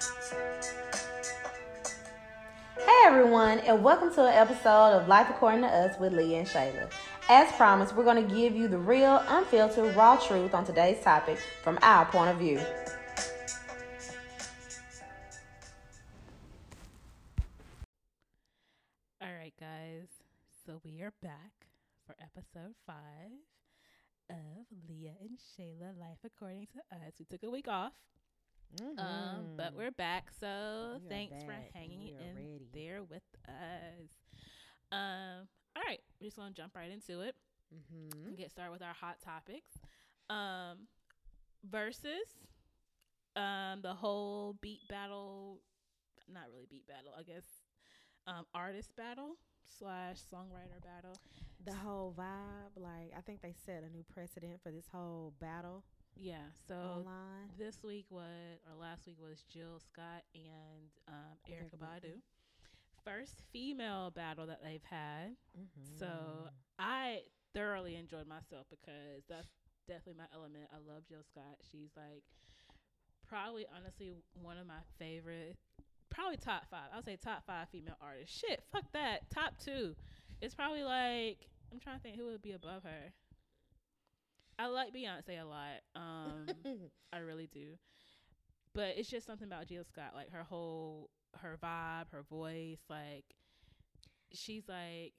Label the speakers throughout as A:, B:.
A: Hey everyone, and welcome to an episode of Life According to Us with Leah and Shayla. As promised, we're going to give you the real, unfiltered, raw truth on today's topic from our point of view.
B: All right, guys. So we are back for episode five of Leah and Shayla Life According to Us. We took a week off, um, but we're back. So
C: Mm-hmm. We
B: thanks for
C: back, and
B: hanging in
C: ready.
B: there with us. Um, all right, we're just gonna jump right into it
C: Mm-hmm.
B: and get started with our hot topics. Um, versus um the whole beat battle, not really beat battle, I guess. Um, artist battle slash songwriter battle.
C: The whole vibe, like I think they set a new precedent for this whole battle
B: Yeah. So
C: online.
B: this week was or last week was Jill Scott and um,
C: Erykah Badu.
B: First female battle that they've had.
C: Mm-hmm.
B: So I thoroughly enjoyed myself because that's definitely my element. I love Jill Scott. She's like probably honestly one of my favorite probably top five. I'll say top five female artists. Shit, fuck that. Top two. It's probably like I'm trying to think who would be above her. I like Beyonce a lot. Um I really do. But it's just something about Jill Scott, like her whole her vibe, her voice, like she's like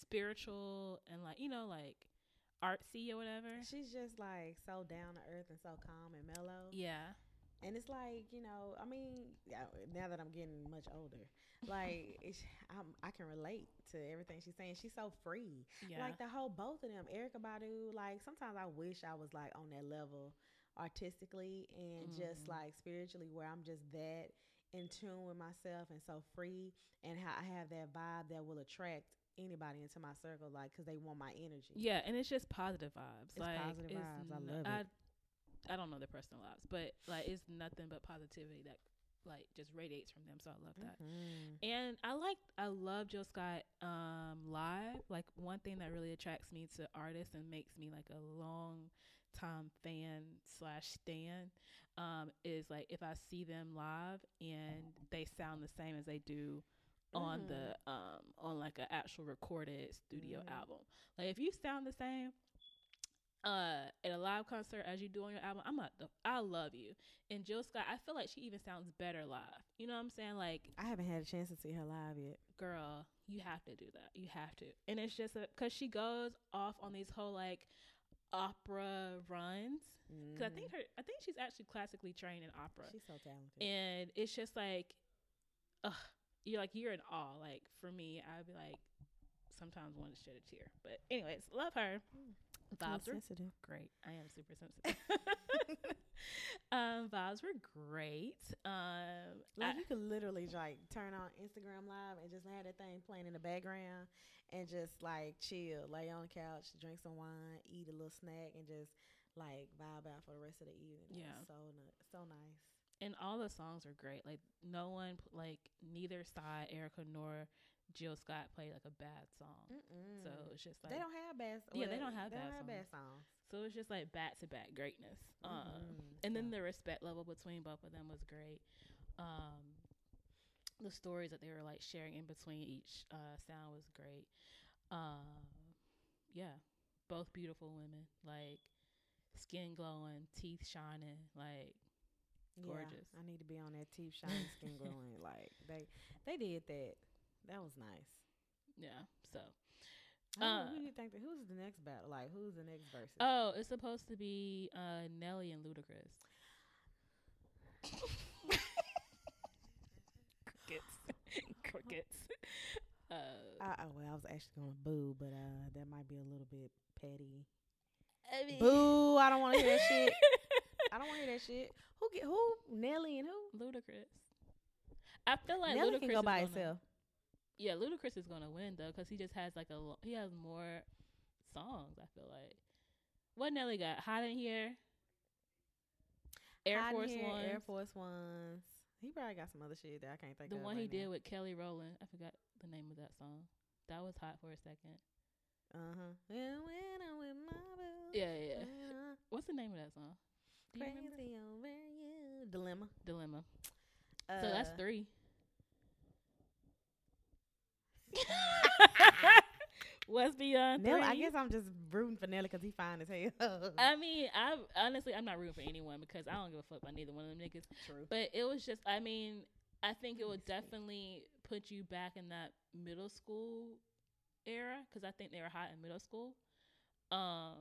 B: spiritual and like you know like artsy or whatever.
C: she's just like so down to earth and so calm and mellow.
B: Yeah.
C: And it's like you know, I mean, yeah, now that I'm getting much older, like it's, I'm, I can relate to everything she's saying. She's so free.
B: Yeah.
C: Like the whole both of them, Erykah Badu. Like sometimes I wish I was like on that level artistically and just
B: Mhm.
C: like spiritually, where I'm just that in tune with myself and so free, and how I have that vibe that will attract anybody into my circle, like because they want my energy.
B: yeah, and it's just positive vibes.
C: It's
B: like
C: positive vibes. I love it.
B: I don't know their personal lives, but like it's nothing but positivity that like just radiates from them. So I love that.
C: Mhm.
B: And I like I love Jill Scott um live. Like one thing that really attracts me to artists and makes me like a long time fan slash stan um is like if I see them live and they sound the same as they do on
C: Mhm.
B: the um on like an actual recorded studio
C: Mhm.
B: album. Like if you sound the same uh at a live concert as you do on your album, I'm not the I love you. And Jill Scott, I feel like she even sounds better live. You know what I'm saying? Like
C: I haven't had a chance to see her live yet.
B: girl, you have to do that. You have to. And it's just because she goes off on these whole like opera runs. Because I think her, I think she's actually classically trained in opera,
C: she's so talented.
B: and it's just like, ugh, you're like you're in awe. Like for me, I'd be like, sometimes want to shed a tear. But anyways, love her.
C: I'm
B: Vibes
C: sensitive.
B: great. I am super sensitive. um, vibes were great. Um,
C: Like
B: I-
C: you could literally like turn on Instagram live and just have that thing playing in the background and just like chill, lay on the couch, drink some wine, eat a little snack, and just like vibe out for the rest of the evening.
B: Yeah.
C: was so so nice.
B: and all the songs are great. Like no one, like neither side, Erykah nor Jill Scott played like a bad song.
C: Mm-mm.
B: So it's just like
C: they don't have bad.
B: Yeah, they don't have
C: they
B: bad
C: don't have bad
B: songs.
C: songs.
B: so it's just like back to back greatness. Um,
C: Mhm.
B: and then the respect level between both of them was great. Um, the stories that they were like sharing in between each uh, sound was great. Um, yeah, both beautiful women, like skin glowing, teeth shining, like gorgeous.
C: Yeah, I need to be on that teeth shining skin glowing. Like they they did that. That was nice.
B: yeah. So
C: Who,
B: Uh,
C: who do you think? That, who's the next battle? Like who's the next versus?
B: Oh, it's supposed to be uh, Nelly and Ludacris. Crickets. Crickets. Uh,
C: I, oh, well, I was actually gonna boo, but uh, that might be a little bit petty.
B: I mean-
C: Boo! I don't want to hear that shit. I don't want to hear that shit. Who get who? Nelly and who?
B: Ludacris. I feel like
C: Nelly
B: Ludacris
C: can go by
B: gonna-
C: himself.
B: Yeah, Ludacris is gonna win though, cause he just has like a he has more songs. I feel like what Nelly got hot in here. Air
C: Hot
B: Force
C: Here,
B: One.
C: Air Force Ones. He probably got some other shit that I can't think
B: The
C: of.
B: The one he
C: right
B: did with Kelly Rowland. I forgot the name of that song. That was hot for a second.
C: Uh huh. And when I'm with my boo.
B: Yeah, yeah.
C: uh,
B: What's the name of that song? Do you?
C: Crazy over you. Dilemma.
B: Dilemma.
C: Uh,
B: so that's three. What's beyond
C: Nelly,
B: three?
C: I guess I'm just rooting for Nelly because he fine as hell.
B: I mean, I honestly I'm not rooting for anyone because I don't give a fuck about neither one of them niggas.
C: True.
B: But it was just, I mean, I think it would definitely put you back in that middle school era because I think they were hot in middle school. Um,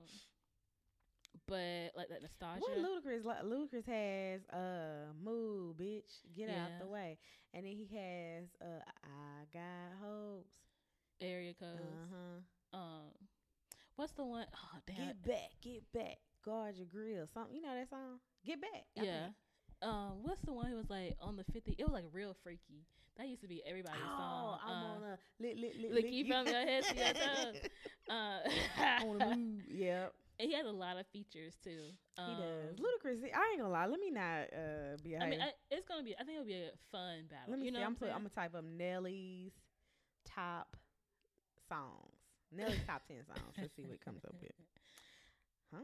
B: but like that nostalgia.
C: What Ludacris? Like, Ludacris has uh, "Move, bitch, get out
B: Yeah.
C: the way," and then he has uh, "I got hopes."
B: area codes.
C: Uh huh.
B: Um, what's the one? Oh damn.
C: Get back, get back, guard your grill. Something you know that song? Get back. I
B: yeah.
C: think.
B: Um, what's the one who was like on the fifty? It was like real freaky. That used to be everybody's
C: Oh,
B: song.
C: Oh, I'm
B: uh,
C: on a lick, lick, lick,
B: lick you from your head to your toes. uh,
C: on move. Yep,
B: and he has a lot of features too. Um,
C: he does. Ludacris, I ain't gonna lie. Let me not uh, be.
B: I mean, I, it's gonna be. I think it'll be a fun battle.
C: Let me
B: you know
C: see.
B: I'm,
C: put, I'm, gonna type up Nelly's top songs. Nelly's top ten songs. Let's see what comes up with. Huh?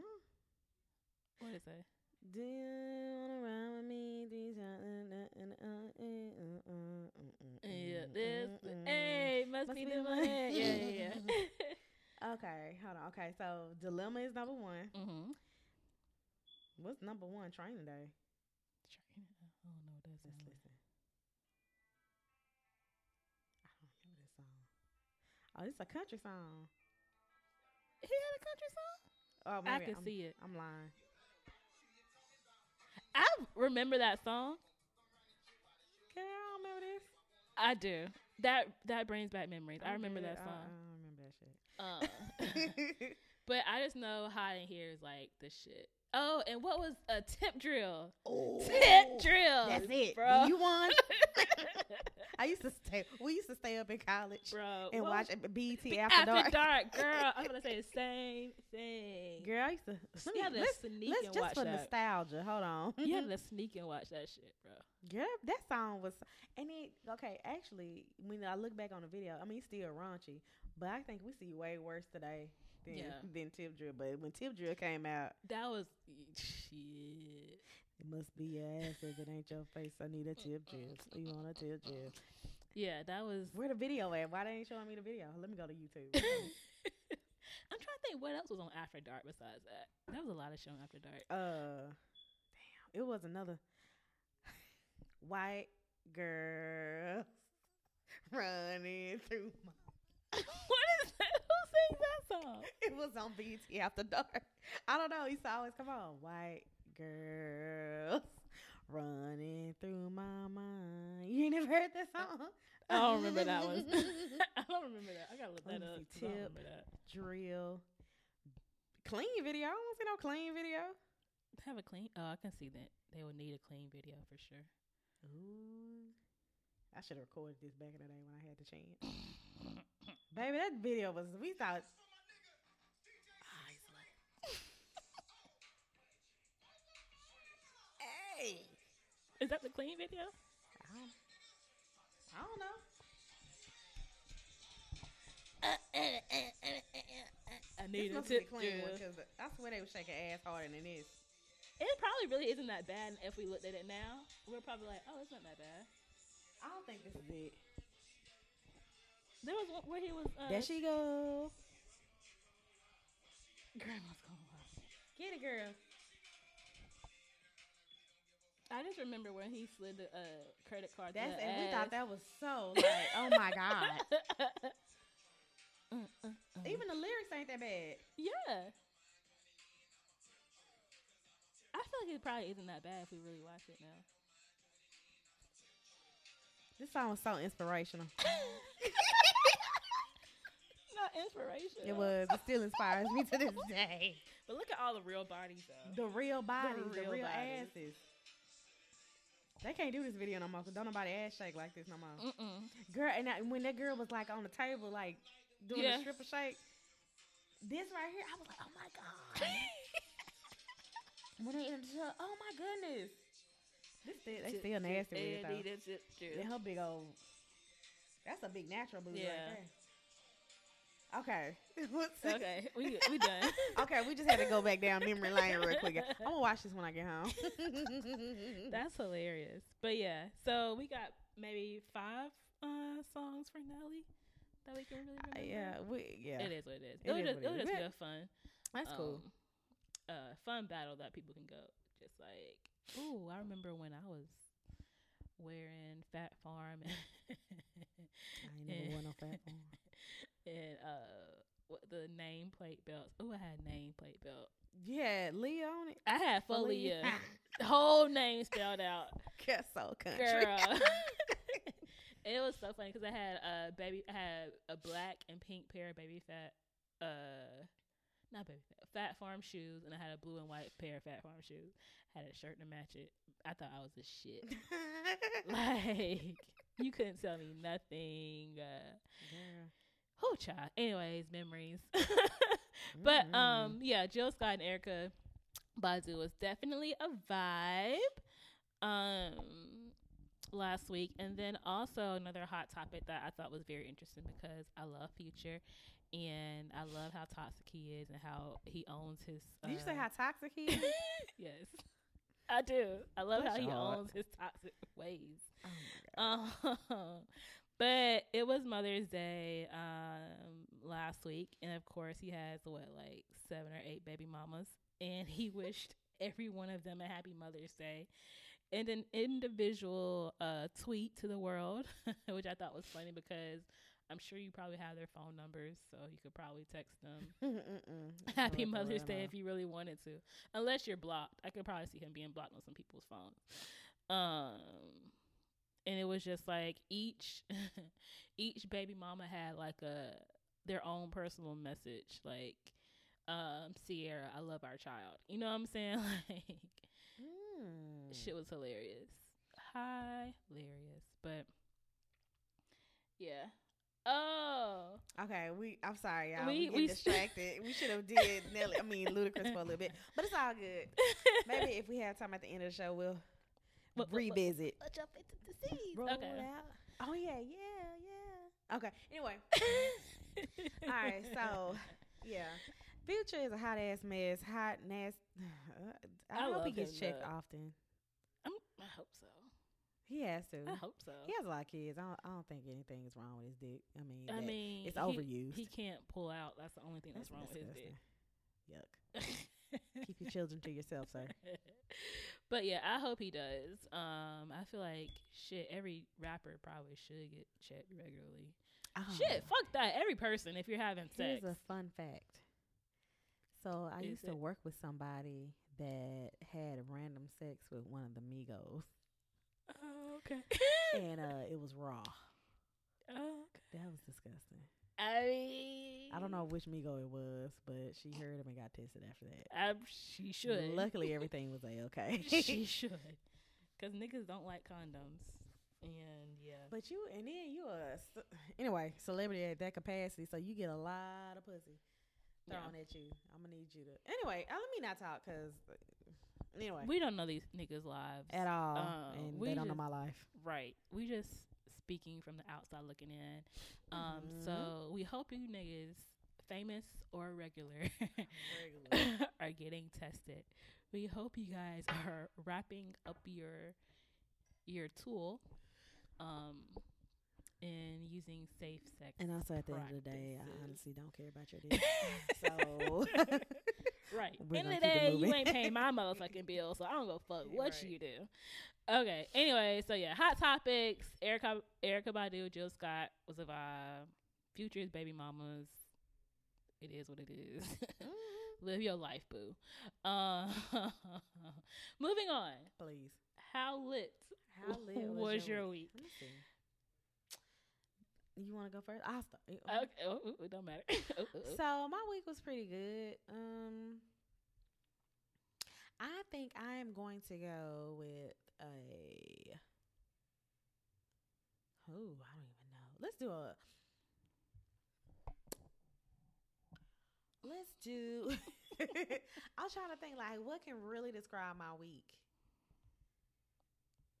B: What is that?
C: Do you wanna run with me?
B: Yeah, this. Hey, must,
C: must
B: be,
C: be
B: the
C: money.
B: yeah, yeah, yeah.
C: Okay, hold on. Okay, so Dilemma is number one.
B: mm-hmm.
C: What's number one? Training Day.
B: I don't know that's.
C: Let's listen. I don't know this song. Oh, it's a country song.
B: He had a country song.
C: Oh,
B: I can
C: I'm,
B: see it.
C: I'm lying.
B: I remember that song.
C: Girl, I remember this.
B: I do. That that brings back memories. I remember
C: good.
B: that song.
C: I, don't remember that shit.
B: Uh, but I just know hiding here is like the shit. Oh, and what was a tip drill?
C: oh,
B: Tip drill.
C: That's it,
B: bro.
C: You won. I used to stay. We used to stay up in college
B: bro.
C: and watch BET
B: Be-
C: after, dark.
B: girl. I'm gonna say the same thing.
C: Girl, I used to. Let me,
B: had to
C: let's,
B: sneak
C: let's
B: and
C: just
B: watch
C: for
B: that.
C: nostalgia. Hold on.
B: You had to sneak and watch that shit, bro.
C: Girl, that song was, and it okay. Actually, when I look back on the video, I mean, it's still raunchy, but I think we see way worse today than
B: Yeah.
C: than Tip Drill. But when Tip Drill came out,
B: That was shit.
C: Must be your ass if it ain't your face. I need a Tip Drill. You want a Tip Drill?
B: Yeah, that was.
C: Where the video at? Why they ain't showing me the video? Let me go to YouTube.
B: I'm trying to think what else was on After Dark besides that. That was a lot of showing After Dark.
C: uh, damn, it was another white girl running through my.
B: what is that? Who sings that song?
C: It was on BT after dark. I don't know. He used to always come on. White girls running through my mind. You ain't never heard that song?
B: I don't remember that one. I don't remember that. I gotta look
C: Let
B: that up.
C: see.
B: 'cause I don't
C: Tip.
B: that.
C: Drill. Clean video. I don't see no clean video.
B: Have a clean. Oh, I can see that. They would need a clean video for sure.
C: Ooh. I should have recorded this back in the day when I had the chance. Baby, that video was, we thought. Hey.
B: Is that the clean video?
C: I don't, I don't know.
B: I
C: This
B: need a
C: must the
B: tip
C: clean one
B: drill.
C: because I swear they were shaking ass harder than this.
B: It probably really isn't that bad if we looked at it now. We're probably like, oh, it's not that bad.
C: I don't think this is it.
B: There was one where he was. Uh,
C: There she go.
B: Grandma's gonna watch.
C: Get it, girl.
B: I just remember when he slid the uh, credit card.
C: That's and
B: her
C: we thought that was so like, oh my god.
B: Mm, mm, mm.
C: Even the lyrics ain't that bad.
B: yeah. I feel like it probably isn't that bad if we really watch it now.
C: This song was so inspirational.
B: Not inspirational.
C: It was. It still inspires me to this day.
B: But look at all the real bodies though.
C: The real bodies, the
B: real
C: real,
B: bodies.
C: asses. They can't do this video no more because don't nobody ass shake like this no more.
B: Mm-mm.
C: Girl, and I, when that girl was like on the table, like doing
B: Yeah.
C: the stripper shake, this right here, I was like, oh my god. when they into, oh my goodness. This still, they still nasty with it though. And her big old, that's a big natural booty
B: Yeah.
C: right there. Okay. What's-
B: Okay, we we done.
C: okay, we just had to go back down memory lane real quick. I'm gonna watch this when I get home.
B: That's hilarious. But yeah, so we got maybe five uh songs for Nelly that we can really
C: Uh,
B: remember.
C: yeah, we yeah.
B: It is what it is.
C: It
B: It, would just, it
C: it
B: just be a fun,
C: That's cool.
B: um, uh, fun battle that people can go. Just like, ooh, I remember when I was wearing Phat Farm and,
C: I ain't never won no fat one.
B: And uh, what the nameplate belts. Oh, I had nameplate belt.
C: Yeah, Leah on it.
B: I had Folia. Whole name spelled out.
C: That's so country.
B: girl. it was so funny because I had a baby, I had a black and pink pair of Baby Phat, uh, not Baby Phat, Phat Farm shoes, and I had a blue and white pair of Phat Farm shoes. Had a shirt to match it. I thought I was a shit. like you couldn't tell me nothing. Uh,
C: Girl.
B: Who child? Anyways, memories. but
C: Mm.
B: um, yeah, Jill Scott and Erykah Badu was definitely a vibe. Um, last week, and then also another hot topic that I thought was very interesting because I love Future, and I love how toxic he is and how he owns his. Uh,
C: Did you say how toxic he is?
B: yes, I do. I love
C: Bless
B: how he owns his toxic ways.
C: oh.
B: Um, but it was Mother's Day um last week, and of course he has what like seven or eight baby mamas, and he wished every one of them a happy Mother's Day. And an individual uh tweet to the world, which I thought was funny because I'm sure you probably have their phone numbers, so you could probably text them Happy Mother's Day if you really wanted to. Unless you're blocked. I could probably see him being blocked on some people's phones. Um and it was just like each each baby mama had like a their own personal message like um Sierra, I love our child. You know what I'm saying? Like
C: Mm.
B: shit was hilarious. Hilarious. But yeah. Oh.
C: Okay, we. I'm sorry, y'all.
B: We-
C: We,
B: we-
C: distracted. we should have did Nelly. I mean, Ludacris for a little bit, but it's all good. Maybe if we have time at the end of the show, we'll
B: What-
C: revisit.
B: Let's jump into the seeds.
C: Roll
B: okay.
C: out. Oh yeah, yeah, yeah. Okay. Anyway, all right. So yeah, Future is a hot ass mess. Hot nasty. I,
B: I
C: hope he gets checked often.
B: I'm, I hope so.
C: He has to.
B: I hope so.
C: He has a lot of kids. I don't, I don't think anything is wrong with his dick. I mean,
B: I mean,
C: it's
B: he-
C: overused.
B: He can't pull out. That's the only thing that's, wrong with his
C: disgusting. Yuck. Keep your children to yourself, sir.
B: but yeah, I hope he does. Um, I feel like shit. Every rapper probably should get checked regularly. Shit,
C: Oh.
B: fuck that. Every person, if you're having sex,
C: Here's a fun fact. So I
B: Is
C: used to work with somebody that had random sex with one of the Migos,
B: oh, okay.
C: and uh, it was raw.
B: oh, okay.
C: That was disgusting.
B: I mean,
C: I don't know which Migo it was, but she heard him and got tested after that.
B: I, she should.
C: Luckily, everything was a okay.
B: she should. Cause niggas don't like condoms, and yeah.
C: but you and then you a ce- anyway celebrity at that capacity, so you get a lot of pussy
B: Yeah.
C: thrown at you. I'm gonna need you to anyway. Uh, let me not talk because anyway
B: We don't know these niggas' lives
C: at all,
B: uh,
C: and
B: we
C: they don't know my life.
B: Right. We just speaking from the outside looking in. Um,
C: Mhm.
B: so we hope you niggas, famous or regular,
C: Regular.
B: are getting tested. We hope you guys are wrapping up your your tool, um, and using safe sex.
C: And also at the end of the day, I honestly don't care about your dick. so
B: Right.
C: We're
B: End of the day, you ain't paying my motherfucking bill, so I don't go fuck
C: Yeah,
B: what
C: right.
B: you do. Okay. Anyway, so yeah, hot topics. Erykah Erykah Badu, Jill Scott was a vibe. Futures, baby mamas. It is what it is. Live your life, boo. Uh, moving on.
C: please,
B: How lit,
C: how lit
B: was, your week?
C: Let me see. You want to go first? I'll start.
B: Okay, oh, it don't matter.
C: So my week was pretty good. Um, I think I am going to go with a. Oh, I don't even know. Let's do a. Let's do. I was trying to think like what can really describe my week.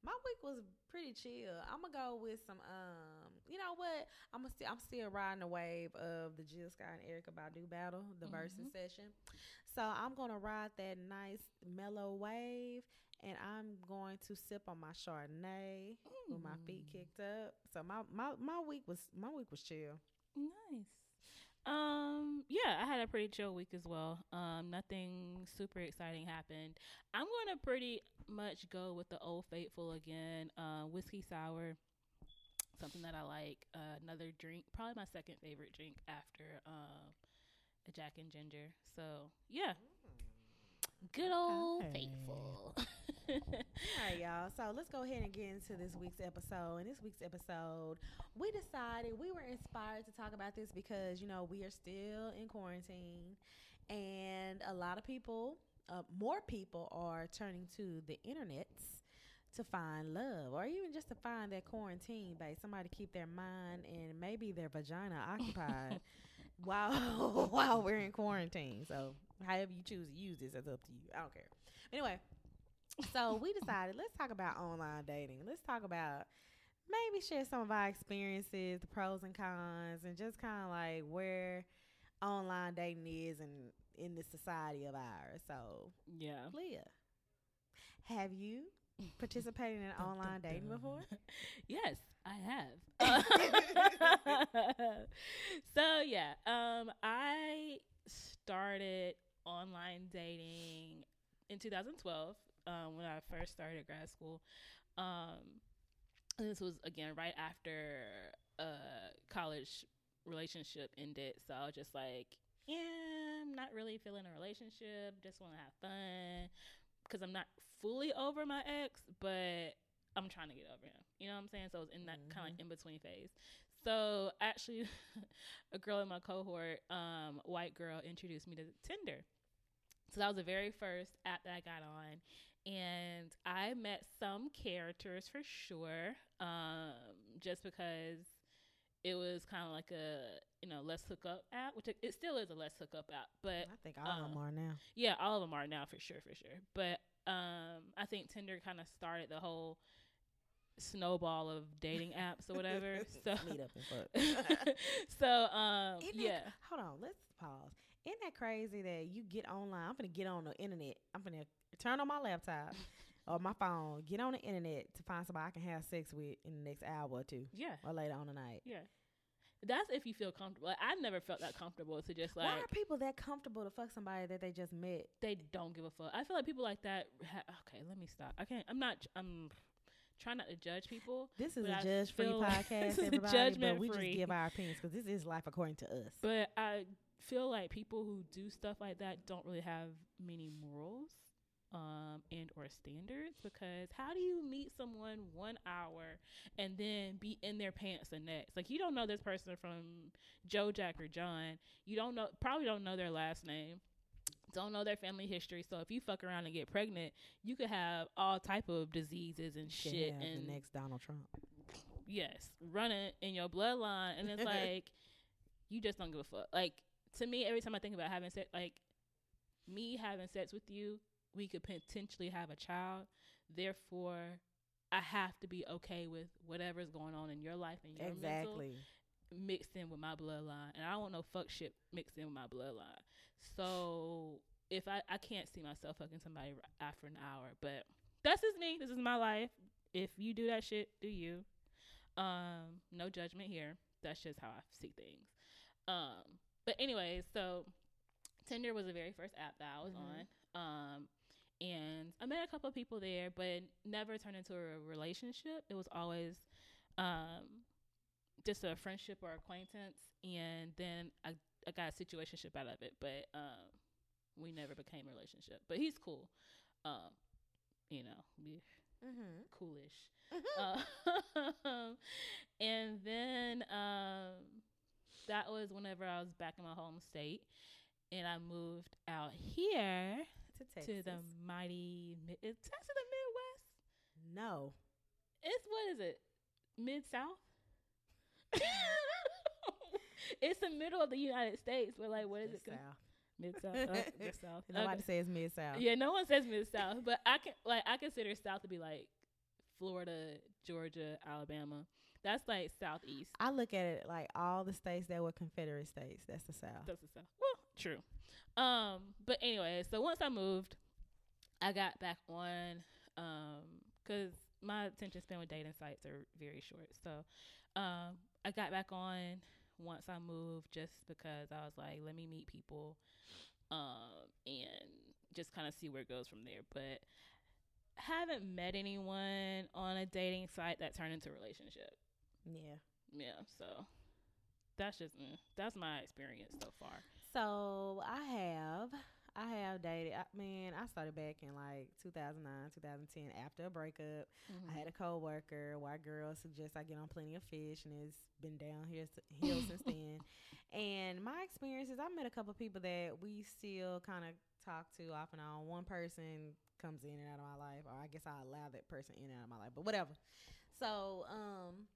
C: My week was pretty chill. I'm gonna go with some. Um, you know what? I'm still. I'm still riding the wave of the Jill Scott and Erykah Badu battle, the versus
B: Mhm.
C: session. So I'm gonna ride that nice mellow wave, and I'm going to sip on my Chardonnay with my feet
B: Mm.
C: kicked up. So my my my week was my week was chill.
B: Nice. Um, yeah, I had a pretty chill week as well. Um, nothing super exciting happened. I'm gonna pretty much go with the old faithful again. Uh, whiskey sour, something that I like. Uh, another drink, probably my second favorite drink after um a Jack and Ginger. So yeah, good old
C: Okay.
B: faithful.
C: All right, y'all. So let's go ahead and get into this week's episode. In this week's episode, we decided we were inspired to talk about this because, you know, we are still in quarantine and a lot of people, uh, more people are turning to the internets to find love or even just to find that quarantine base, somebody to keep their mind and maybe their vagina occupied while while we're in quarantine. So however you choose to use this, that's up to you. I don't care. Anyway, so we decided let's talk about online dating. Let's talk about maybe share some of our experiences, the pros and cons, and just kind of like where online dating is and in the society of ours. So,
B: yeah.
C: Leah, have you participated in online dating before?
B: Yes, I have. so yeah, um, I started online dating in 2012 um, when I first started grad school. Um, and this was again right after a college relationship ended, so I was just like, yeah, I'm not really feeling a relationship. Just want to have fun because I'm not fully over my ex, but I'm trying to get over him. You know what I'm saying? So I was in that kind of in between phase. So actually, a girl in my cohort, um, white girl, introduced me to Tinder. So that was the very first app that I got on, and I met some characters for sure. Um, just because it was kind of like a you know let's hook up app, which it, still is a let's hook up app, but
C: I think all of them are now.
B: yeah, all of them are now for sure, for sure. But um, I think Tinder kind of started the whole snowball of dating apps or whatever. so
C: Meet up and fuck.
B: so um,
C: Isn't
B: yeah,
C: That, hold on, let's pause. Isn't that crazy that you get online? I'm gonna get on the internet. I'm gonna turn on my laptop or my phone, get on the internet to find somebody I can have sex with in the next hour or two
B: yeah,
C: or later on tonight.
B: yeah. That's if you feel comfortable. Like, I never felt that comfortable to just like
C: Why are people that comfortable to fuck somebody that they just met?
B: they don't give a fuck. I feel like people like that. Ha- okay, let me stop. I can't. I'm not. I'm trying not to judge people,
C: This is a
B: I
C: judge free podcast, everybody. But we
B: judgment-free.
C: just give our opinions because this is life according to us.
B: but I feel like people who do stuff like that don't really have many morals um and or standards? Because how do you meet someone one hour and then be in their pants the next? Like you don't know this person from joe jack or john. You don't know probably don't know their last name don't know their family history. So if you fuck around and get pregnant you could have all type of diseases and shit and
C: the next Donald Trump.
B: yes, running in your bloodline, and it's like you just don't give a fuck. Like to me, every time I think about having sex, like me having sex with you, we could potentially have a child. Therefore, I have to be okay with whatever's going on in your life and your mental
C: Exactly.
B: mixed in with my bloodline, and I don't want no fuck shit mixed in with my bloodline. So if I I can't see myself fucking somebody after an hour, but that's just me. This is my life. If you do that shit, do you? Um, no judgment here. That's just how I see things. Um, but anyways, so Tinder was the very first app that I was
C: Mhm.
B: on. Um, and I met a couple of people there, but never turned into a relationship. It was always um just a friendship or acquaintance and then I, I got a situationship out of it but um we never became a relationship but he's cool um you know we
C: Mm-hmm.
B: coolish uh, and then um that was whenever I was back in my home state and I moved out here
C: to Texas.
B: to the mighty mid- is Texas the Midwest
C: no.
B: it's what is it mid south it's the middle of the United States but like what is
C: The
B: it mid south uh, the south
C: Nobody
B: Okay.
C: says mid south.
B: Yeah, no one says mid south, but I can like I consider south to be like Florida, Georgia, Alabama. That's like southeast.
C: I look at it like all the states that were Confederate states. That's the South.
B: That's the south. Well, true. Um, but anyway, so once I moved, I got back on um because my attention span with dating sites are very short. So um, I got back on once I moved just because I was like, let me meet people um, and just kind of see where it goes from there. But haven't met anyone on a dating site that turned into a relationship.
C: Yeah.
B: Yeah, so that's just mm, that's my experience so far.
C: So I have, I have dated. I, man, I started back in like 2009, 2010 after a breakup. I had a coworker, white girl, suggests I get on Plenty of Fish, and it's been down here hill since then. And my experiences, I met a couple of people that we still kind of talk to off and on. One person comes in and out of my life, or I guess I allow that person in and out of my life, but whatever. So, um,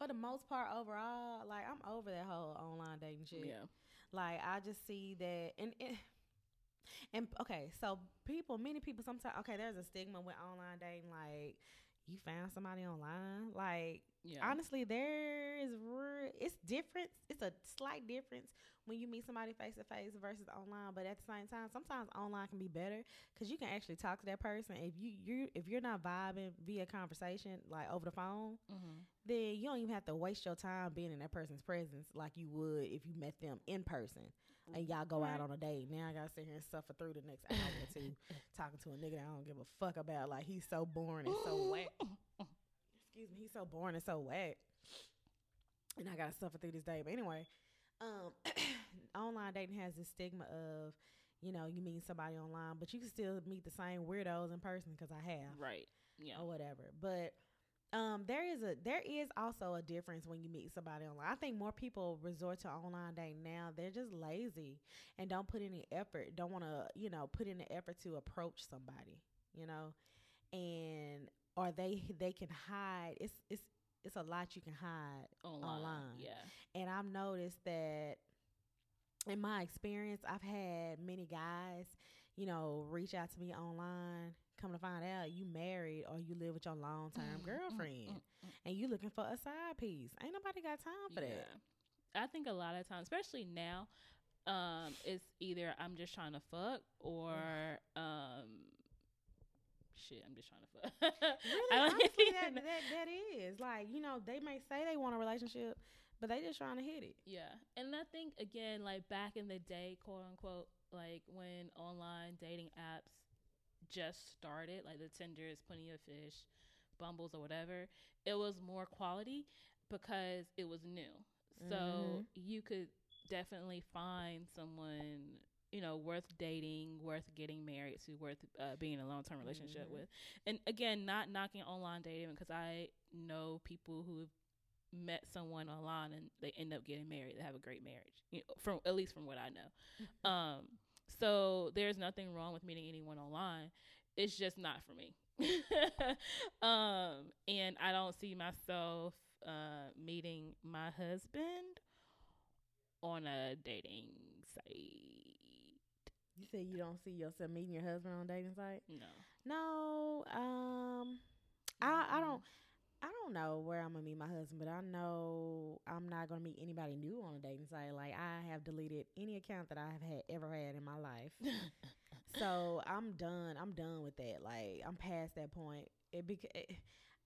C: for the most part, overall, like I'm over that whole online dating shit.
B: yeah,
C: Like I just see that, and and, and okay, so people, many people, sometimes okay, there's a stigma with online dating. Like you found somebody online, like
B: yeah,
C: honestly, there is re- it's different. It's a slight difference when you meet somebody face to face versus online. But at the same time, sometimes online can be better because you can actually talk to that person. If you you if you're not vibing via conversation like over the phone,
B: hmm
C: then you don't even have to waste your time being in that person's presence like you would if you met them in person and y'all go out on a date. Now I gotta sit here and suffer through the next hour or two talking to a nigga that I don't give a fuck about. Like he's so boring and so whack. Excuse me, he's so boring and so whack. And I gotta suffer through this day. But anyway, um, online dating has this stigma of, you know, you meet somebody online, but you can still meet the same weirdos in person because I have
B: right, yeah,
C: or whatever. But um, there is a there is also a difference when you meet somebody online. I think more people resort to online dating now. They're just lazy and don't put any effort. Don't want to you know put in the effort to approach somebody. You know, and or they they can hide. It's it's it's a lot you can hide
B: online,
C: online.
B: yeah,
C: and I've noticed that in my experience, I've had many guys, you know, reach out to me online. Come to find out, you married or you live with your long term mm, mm, girlfriend, mm, and you looking for a side piece. Ain't nobody got time for that.
B: I think a lot of times, especially now, um, it's either I'm just trying to fuck or um, shit, I'm just trying to fuck.
C: Really, honestly, that, that that is like you know they may say they want a relationship, but they just trying to hit it.
B: Yeah. And I think again, like back in the day, quote unquote, like when online dating apps just started, like the Tinders, Plenty of Fish, Bumbles or whatever, it was more quality because it was new. So
C: Mhm.
B: you could definitely find someone, you know, worth dating, worth getting married to, worth uh, being in a long term relationship
C: Mhm.
B: with. And again, not knocking online dating because I know people who have met someone online and they end up getting married. They have a great marriage, you know, from at least from what I know. um, so there's nothing wrong with meeting anyone online. It's just not for me. um, and I don't see myself uh, meeting my husband on a dating site.
C: You say you don't see yourself meeting your husband on a dating site?
B: No.
C: No, um, I I don't I don't know where I'm gonna meet my husband, but I know I'm not gonna meet anybody new on a dating site. Like I have deleted any account that I have had ever had in my life, so I'm done. I'm done with that. Like I'm past that point. It bec- it,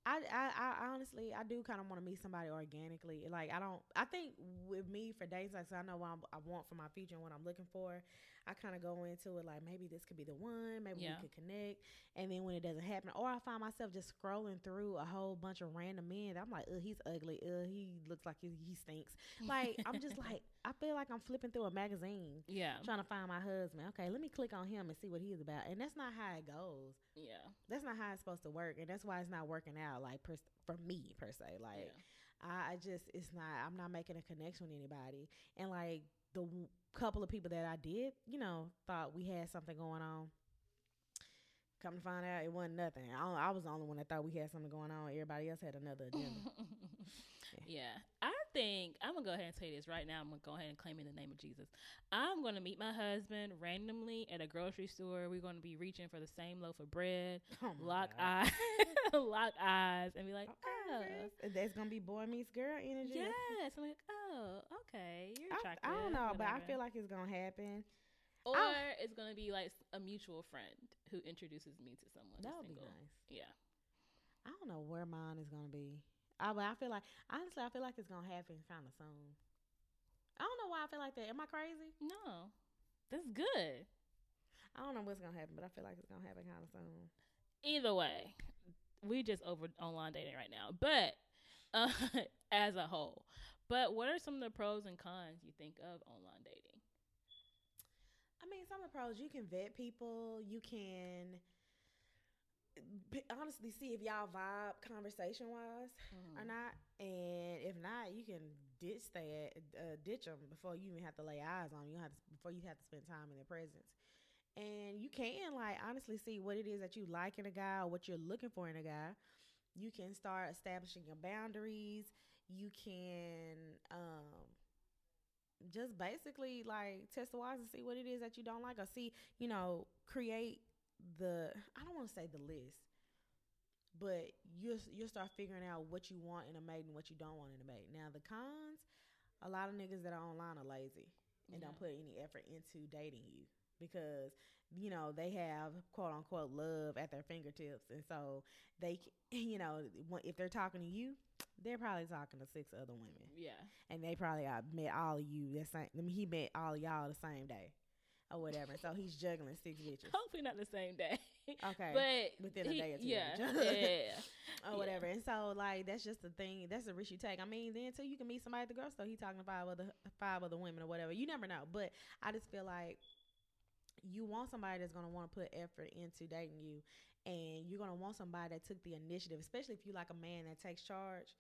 C: I, I, I honestly, I do kind of want to meet somebody organically. Like I don't, I think with me for dating sites, I know what I'm, I want for my future and what I'm looking for. I kind of go into it like maybe this could be the one, maybe
B: Yeah.
C: we could connect. And then when it doesn't happen, or I find myself just scrolling through a whole bunch of random men. that I'm like, ugh, he's ugly. Ugh, he looks like he, he stinks. Like I'm just like, I feel like I'm flipping through a magazine
B: Yeah.
C: trying to find my husband. Okay, let me click on him and see what he's about. And that's not how it goes.
B: Yeah.
C: That's not how it's supposed to work, and that's why it's not working out. Like per, for me per se, like
B: yeah.
C: I, I just it's not. I'm not making a connection with anybody. And like the couple of people that I did, you know, thought we had something going on. Come to find out, it wasn't nothing. I, I was the only one that thought we had something going on. Everybody else had another agenda.
B: yeah. I think I'm gonna go ahead and say this right now. I'm gonna go ahead and claim in the name of Jesus. I'm gonna meet my husband randomly at a grocery store. We're gonna be reaching for the same loaf of bread,
C: Oh
B: lock eyes, lock eyes, and be like,
C: Okay,
B: oh,
C: that's gonna be boy meets girl energy.
B: yes. I'm like, oh, okay, you're
C: I,
B: attractive.
C: I don't know, but I feel like it's gonna happen.
B: or
C: I-
B: it's gonna be like a mutual friend who introduces me to someone.
C: That would be nice.
B: Yeah.
C: I don't know where mine is gonna be. I, but I feel like honestly, I feel like it's gonna happen kind of soon. I don't know why I feel like that. Am I crazy?
B: No, that's good.
C: I don't know what's gonna happen, but I feel like it's gonna happen kind of soon.
B: either way, we just over online dating right now. But uh, as a whole, but what are some of the pros and cons you think of online dating?
C: I mean, some of the pros you can vet people. You can honestly see if y'all vibe conversation wise
B: Mm-hmm.
C: or not, and if not, you can ditch that, uh, ditch them before you even have to lay eyes on. 'em. You have to before you have to spend time in their presence, and you can like honestly see what it is that you like in a guy or what you're looking for in a guy. You can start establishing your boundaries. You can um just basically like test the waters and see what it is that you don't like or see, you know, create the I don't want to say the list, but you'll you'll start figuring out what you want in a mate and what you don't want in a mate. Now the cons, a lot of niggas that are online are lazy and don't put any effort into dating you because you know they have quote unquote love at their fingertips and so they you know if they're talking to you they're probably talking to six other women
B: Yeah.
C: and they probably uh, met all of you the same. I mean, he met all of y'all the same day, or whatever. so he's juggling six bitches.
B: Hopefully not the same day.
C: Okay,
B: But
C: Within a day or two. Yeah.
B: Yeah.
C: or whatever. And so like that's just the thing. That's the risk you take. I mean, then too you can meet somebody at the grocery store. He talking to five other five other women or whatever. You never know. But I just feel like you want somebody that's gonna want to put effort into dating you, and you're gonna want somebody that took the initiative. Especially if you like a man that takes charge.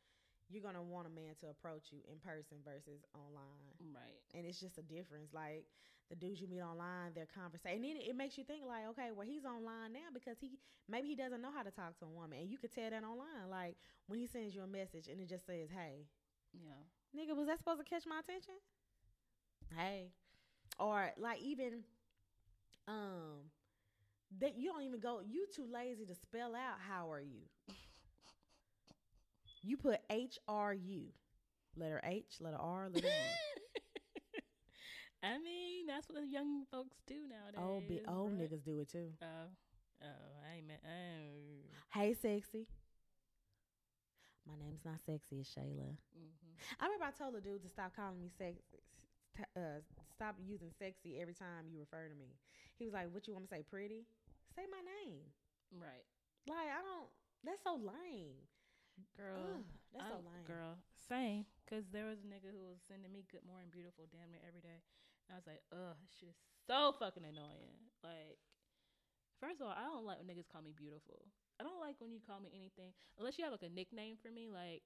C: You're gonna want a man to approach you in person versus online.
B: Right.
C: and it's just a difference. Like the dudes you meet online, their conversation, and then it makes you think like, okay, well he's online now because he maybe he doesn't know how to talk to a woman, and you could tell that online. Like when he sends you a message and it just says, "Hey,
B: Yeah.
C: nigga, was that supposed to catch my attention?" Hey, or like even, um, that you don't even go. You too lazy to spell out how are you. You put H R U, letter H, letter R, letter U.
B: I mean, that's what the young folks do nowadays.
C: Old bi- old
B: right?
C: niggas do it too.
B: Oh, oh, I ain't met. Oh.
C: Hey, sexy. My name's not sexy. It's Shayla.
B: hmm
C: I remember I told the dude to stop calling me sexy. Uh, stop using sexy every time you refer to me. He was like, "What you want me to say? Pretty? Say my name."
B: Right,
C: Like I don't. That's so lame.
B: girl.
C: Ugh, that's so
B: I'm-
C: lame.
B: Girl, same. Cause there was a nigga who was sending me "Good Morning Beautiful" damn near every day, I was like, ugh, this shit is so fucking annoying. Like, first of all, I don't like when niggas call me beautiful. I don't like when you call me anything unless you have like a nickname for me, like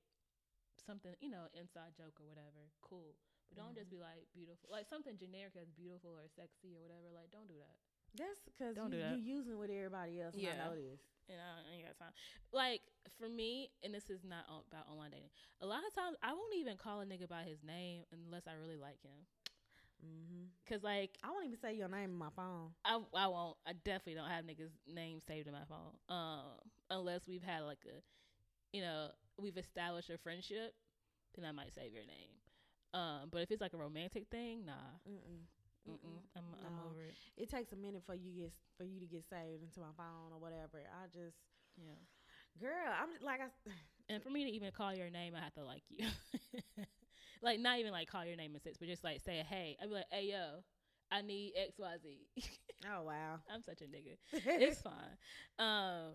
B: something you know, inside joke or whatever. Cool, but don't just mm-hmm. be like beautiful, like something generic as beautiful or sexy or whatever. Like, don't do that.
C: That's because you,
B: do that.
C: you using it with everybody else. And
B: Yeah.
C: I know this.
B: and I ain't got time. Like for me, and this is not about online dating. A lot of times, I won't even call a nigga by his name unless I really like him.
C: Hmm
B: Cause like
C: I won't even say your name in my phone.
B: I I won't. I definitely don't have niggas' names saved in my phone. Um, unless we've had like a, you know, we've established a friendship, then I might save your name. Um, but if it's like a romantic thing, nah.
C: Mm-mm.
B: Mm-mm. I'm I'm over it.
C: It takes a minute for you get for you to get saved into my phone or whatever. I just,
B: Yeah.
C: girl, I'm like I.
B: And for me to even call your name, I have to like you. like not even like call your name in sex, but just like say hey. I'd be like, hey yo, I need X Y Z.
C: Oh wow.
B: I'm such a nigga. it's fine. Um,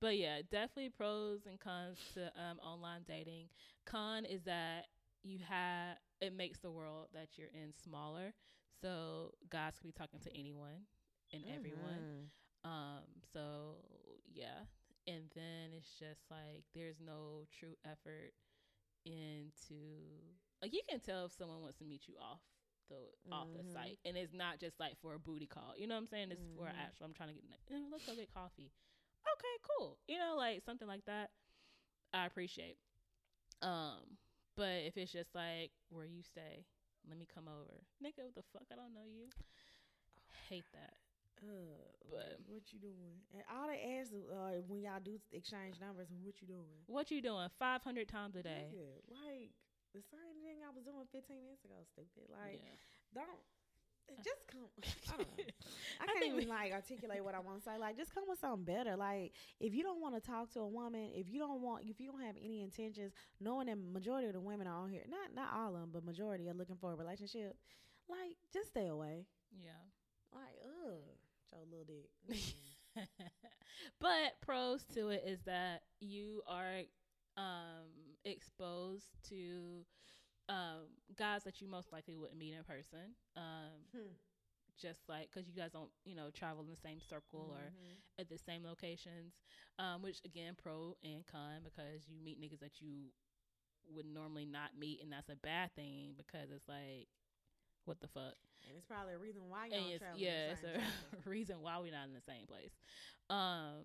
B: but yeah, definitely pros and cons to um, online dating. Con is that you have it makes the world that you're in smaller, so guys can be talking to anyone and everyone.
C: Mhm.
B: Um, so yeah, and then it's just like there's no true effort into like you can tell if someone wants to meet you off the off the
C: Mhm.
B: site, and it's not just like for a booty call. You know what I'm saying? It's for
C: Mhm.
B: actual. I'm trying to get you know, let's go get coffee. Okay, cool. You know, like something like that. I appreciate. Um, But if it's just like where you stay, let me come over, nigga. What the fuck? I don't know you. Hate that.
C: Uh,
B: But-
C: what you doing? And all they ask uh, when y'all do exchange numbers, what you doing?
B: What you doing? Five hundred times a day.
C: Nigga, like the same thing I was doing 15 minutes ago. Stupid. Like
B: yeah.
C: don't. Just come. I. I
B: I
C: can't even
B: we-
C: like articulate what I want to say. Like, just come with something better. Like, if you don't want to talk to a woman, if you don't want, if you don't have any intentions, knowing that majority of the women are on here, not not all of them, but majority are looking for a relationship. Like, just stay away.
B: Yeah.
C: Like, ugh, your little dick.
B: But pros to it is that you are um exposed to um guys that you most likely wouldn't meet in person um
C: Hmm.
B: just like because you guys don't you know travel in the same circle or
C: Mhm.
B: at the same locations um which again pro and con because you meet niggas that you would normally not meet and that's a bad thing because it's like what the fuck
C: and it's probably a reason why
B: and
C: don't
B: it's,
C: travel.
B: yeah, it's a reason why we're not in the same place. Um,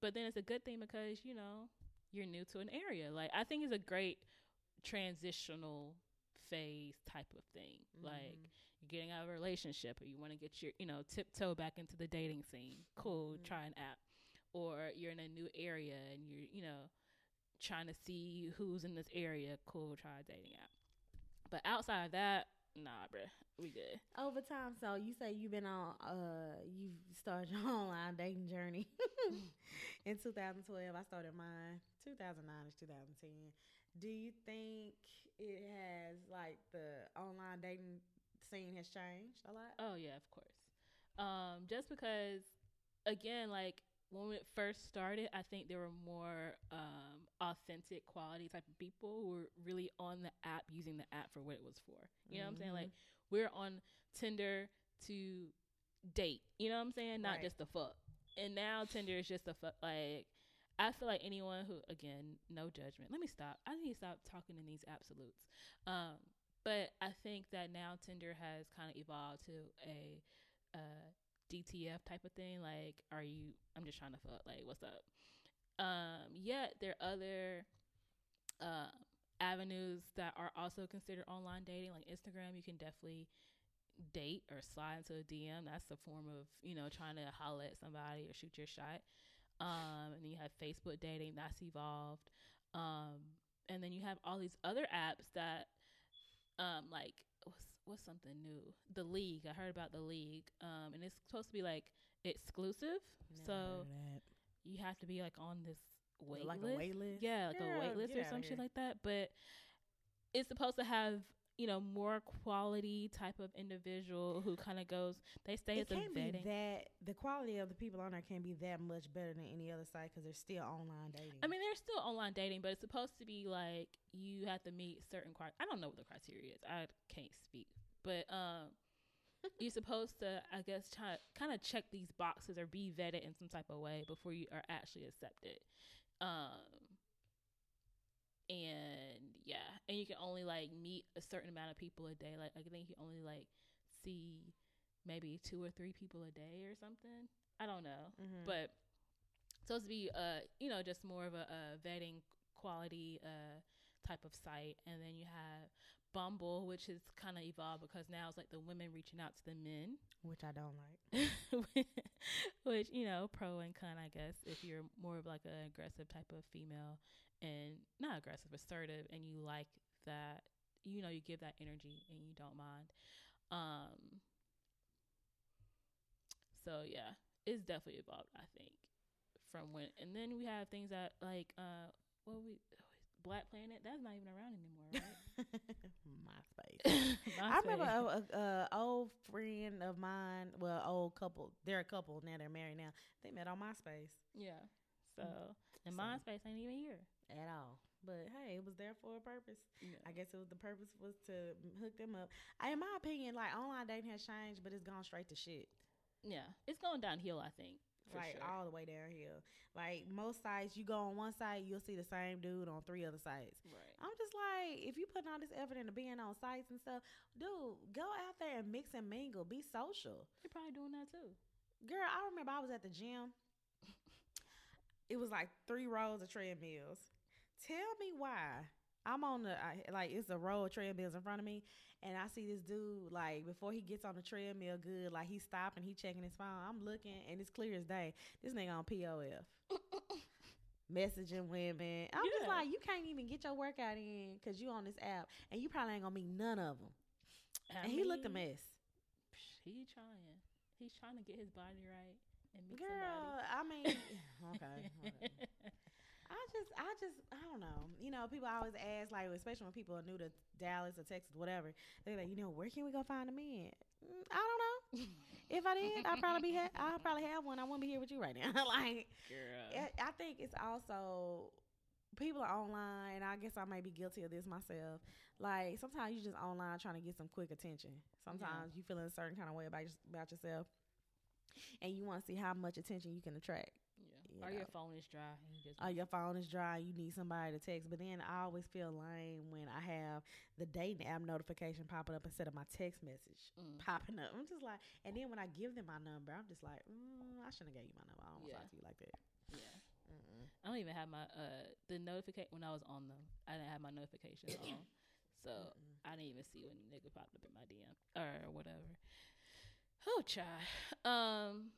B: but then it's a good thing because you know you're new to an area. Like I think it's a great transitional phase type of thing. Like
C: Mhm.
B: you're getting out of a relationship, or you want to get your you know tiptoe back into the dating scene. Cool,
C: Mhm.
B: try an app. Or you're in a new area and you're you know trying to see who's in this area. Cool, try a dating app. But outside of that, nah, bruh, we good.
C: over time. So you say you've been on, uh, you started your online dating journey in 2012. I started mine 2009 is 2010. Do you think it has like the online dating scene has changed a lot?
B: Oh yeah, of course. Um, just because, again, like when it first started, I think there were more um, authentic, quality type of people who were really on the app, using the app for what it was for. You know what I'm saying? Like we're on Tinder to date. You know what I'm saying? Not
C: Right.
B: just the fuck. And now Tinder is just a fuck. Like I feel like anyone who, again, no judgment. Let me stop. I need to stop talking in these absolutes. Um, but I think that now Tinder has kind of evolved to a uh, DTF type of thing. Like, are you? I'm just trying to fuck. Like, what's up? Um, yet there are other uh, avenues that are also considered online dating, like Instagram. You can definitely date or slide into a DM. That's a form of you know trying to holler at somebody or shoot your shot. Um, and then you have Facebook dating. That's evolved. Um, and then you have all these other apps that um like what's something new? The league. I heard about the league um and it's supposed to be like exclusive. So you have to be like on this wait
C: like
B: list
C: a wait list?
B: yeah like a wait list or some shit like that but it's supposed to have you know more quality type of individual who kind of goes they stay
C: It
B: it's a
C: can't be that the quality of the people on there can't be that much better than any other site because they're still online dating.
B: I mean, they're still online dating, but it's supposed to be like you have to meet certain criteria. I don't know what the criteria is. I can't speak, but um, you're supposed to, I guess, try kind of check these boxes or be vetted in some type of way before you are actually accepted. Um, and yeah, and you can only like meet a certain amount of people a day. Like I think you only like see maybe two or three people a day or something. I don't know
C: Mhm.
B: but supposed to be uh you know just more of a, a vetting quality uh type of site and then you have bumble which has kind of evolved because now it's like the women reaching out to the men
C: which I don't like.
B: which you know pro and con i guess if you're more of like an aggressive type of female and not aggressive assertive and you like that you know you give that energy and you don't mind um so yeah it's definitely evolved i think from when and then we have things that like uh what we black planet that's not even around anymore right
C: MySpace. I remember a, a, a old friend of mine. Well, old couple. They're a couple now. They're married now. They met on MySpace
B: yeah so and
C: So-
B: MySpace ain't even here
C: at all. But hey, it was there for a purpose.
B: yeah.
C: I guess it was the purpose was to hook them up. I, in my opinion, like online dating has changed, but it's gone straight to shit.
B: Yeah, it's going downhill. I think. For
C: like
B: sure.
C: all the way downhill. Like most sites, you go on one site, you'll see the same dude on three other sites.
B: right.
C: I'm just like, if you putting all this effort into being on sites and stuff, dude, go out there and mix and mingle, be social.
B: You're probably doing that too.
C: Girl, I remember I was at the gym. It was like three rows of treadmills. Tell me why I'm on the I, like it's a row of treadmills in front of me, and I see this dude like before he gets on the treadmill, good like he stopping, he checking his phone. I'm looking, and it's clear as day. This nigga on POF, messaging women. I'm just like, you can't even get your workout in because you on this app, and you probably ain't gonna meet none of them.
B: I
C: and he looked a mess.
B: He trying. He's trying to get his body right and meet
C: Girl, I mean, okay. I just, I just, I don't know. You know, people always ask, like, especially when people are new to Dallas or Texas, whatever. They're like, you know, where can we go find a man? Mm, I don't know. If I did, I'd probably be, ha- I'd probably have one. I wouldn't be here with you right now. like,
B: Girl.
C: I I think it's also people are online, and I guess I may be guilty of this myself. Like sometimes you just online trying to get some quick attention. Sometimes you feeling a certain kind of way about about yourself, and you want to see how much attention you can attract.
B: Yeah.
C: you
B: Or your phone is dry and you just
C: Oh, your phone is dry. You need somebody to text. But then I always feel lame when I have the dating app notification popping up instead of my text message
B: Mm.
C: popping up. I'm just like, and then when I give them my number, I'm just like, mm, I shouldn't have gave you my number. I don't want to
B: Yeah.
C: talk to you like that.
B: Yeah.
C: Mm-mm.
B: I don't even have my uh the notification when I was on them. I didn't have my notifications on, so
C: Mm-mm.
B: I didn't even see when nigga popped up in my DM or whatever. Oh, chai. Um.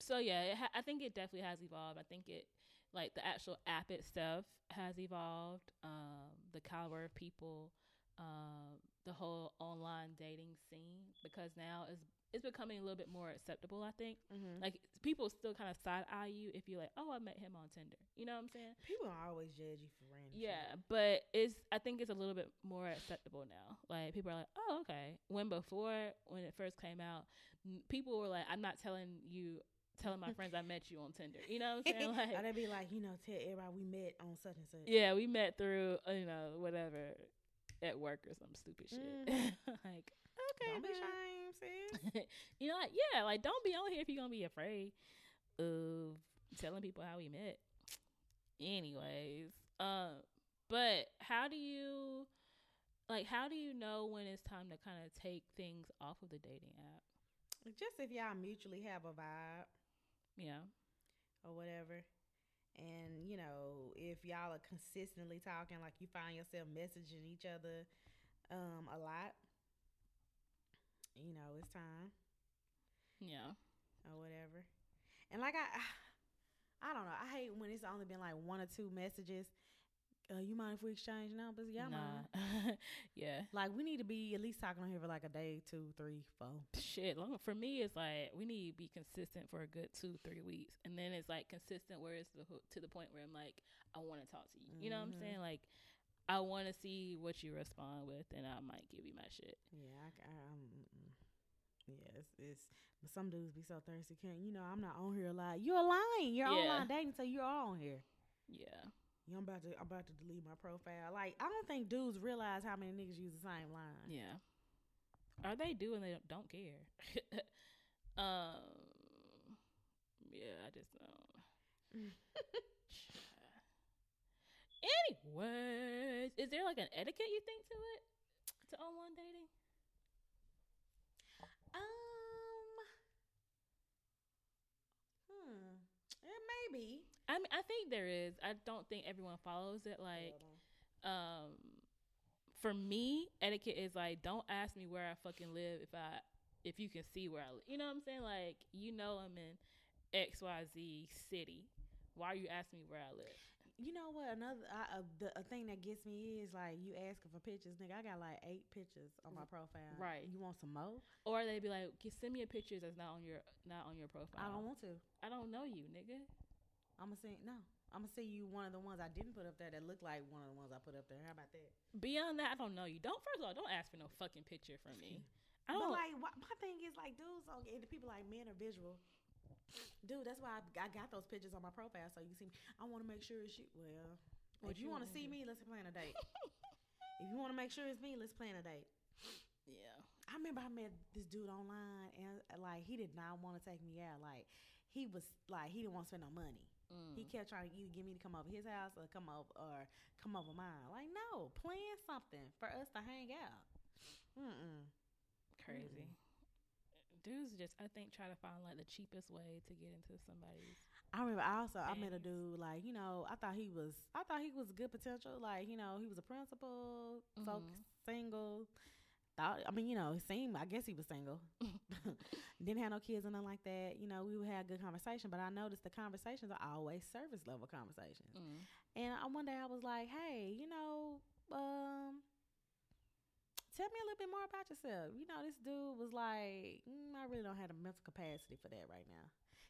B: So yeah, ha- I think it definitely has evolved. I think it, like the actual app itself, has evolved. Um, the caliber of people, um, the whole online dating scene, because now is it's becoming a little bit more acceptable. I think.
C: Mm-hmm.
B: Like people still kind of side eye you if you're like, oh, I met him on Tinder. You know what I'm saying?
C: People are always judge you for random. shit.
B: Yeah, but it's I think it's a little bit more acceptable now. Like people are like, oh, okay. When before, when it first came out, n- people were like, I'm not telling you, telling my friends I met you on Tinder. You know what I'm saying? Like,
C: they be like, you know, tell everybody we met on such and such.
B: yeah, we met through you know whatever at work or some stupid shit. like, okay,
C: Don't be
B: boo.
C: ashamed, sis.
B: you know, like, yeah, like don't be on here if you're gonna be afraid of telling people how we met. Anyways, um, but how do you like? How do you know when it's time to kind of take things off of the dating app?
C: Just if y'all mutually have a vibe
B: yeah,
C: or whatever. And, you know, if y'all are consistently talking, like you find yourself messaging each other um, a lot, you know, it's time
B: yeah,
C: or whatever. And like I, I don't know. I hate when it's only been like one or two messages. Uh, you mind if we exchange numbers? Yeah,
B: nah, yeah.
C: Like we need to be at least talking on here for like a day, two, three, four.
B: Shit, long for me, it's like we need to be consistent for a good two, three weeks, and then it's like consistent where it's the, to the point where I'm like, I want to talk to you. You know what I'm
C: Mhm.
B: saying? Like, I want to see what you respond with, and I might give you my shit.
C: Yeah, I, mm-mm. yeah, it's, it's but some dudes be so thirsty. Can't you know? I'm not on here a lot. You're lying. You're
B: Yeah.
C: online dating, so you're all on here.
B: Yeah,
C: Yeah, I'm about to, I'm about to delete my profile. Like, I don't think dudes realize how many niggas use the same line.
B: yeah. Are they do and they don't- don't care? um, yeah, I just don't. Anyways, is there like an etiquette you think to it to online dating?
C: Um, hmm, it may.
B: I mean, I think there is. I don't think everyone follows it. Like, um, for me, etiquette is like, don't ask me where I fucking live if I if you can see where I live. You know what I'm saying? Like, you know, I'm in X Y Z city. Why are you asking me where I live?
C: You know what? Another I, uh, the a thing that gets me is like you asking for pictures, nigga. I got like eight pictures on my profile.
B: Right.
C: You want some more?
B: Or they'd be like, "Can send me a picture that's not on your not on your profile."
C: I don't want to.
B: I don't know you, nigga.
C: I'm gonna say no. I'm gonna send you one of the ones I didn't put up there that looked like one of the ones I put up there. How about that?
B: Beyond that, I don't know you. Don't first of all, don't ask for no fucking picture from me. I don't.
C: like, why, my thing is like, dudes, get, the people like men are visual. Dude, that's why I, I got those pictures on my profile so you can see me. I want to make sure it's you. Well,
B: What
C: if
B: you
C: you want to see me, let's plan a date. if you want to make sure it's me, let's plan a date.
B: yeah.
C: I remember I met this dude online and like he did not want to take me out. Like he was like he didn't want to spend no money.
B: Mm.
C: He kept trying to either get me to come over his house or come over or come over mine. Like no, plan something for us to hang out. Mm-mm.
B: crazy. Dudes just, I think, try to find like the cheapest way to get into somebody's.
C: I remember I also I met a dude like you know I thought he was I thought he was good potential like you know he was a principal so
B: Mhm.
C: single thought I mean you know he seemed I guess he was single didn't have no kids or nothing like that you know we would have good conversation but I noticed the conversations are always service level conversations
B: Mm.
C: and I, one day I was like hey you know um tell me a little bit more about yourself you know this dude was like mm, I really don't have the mental capacity for that right now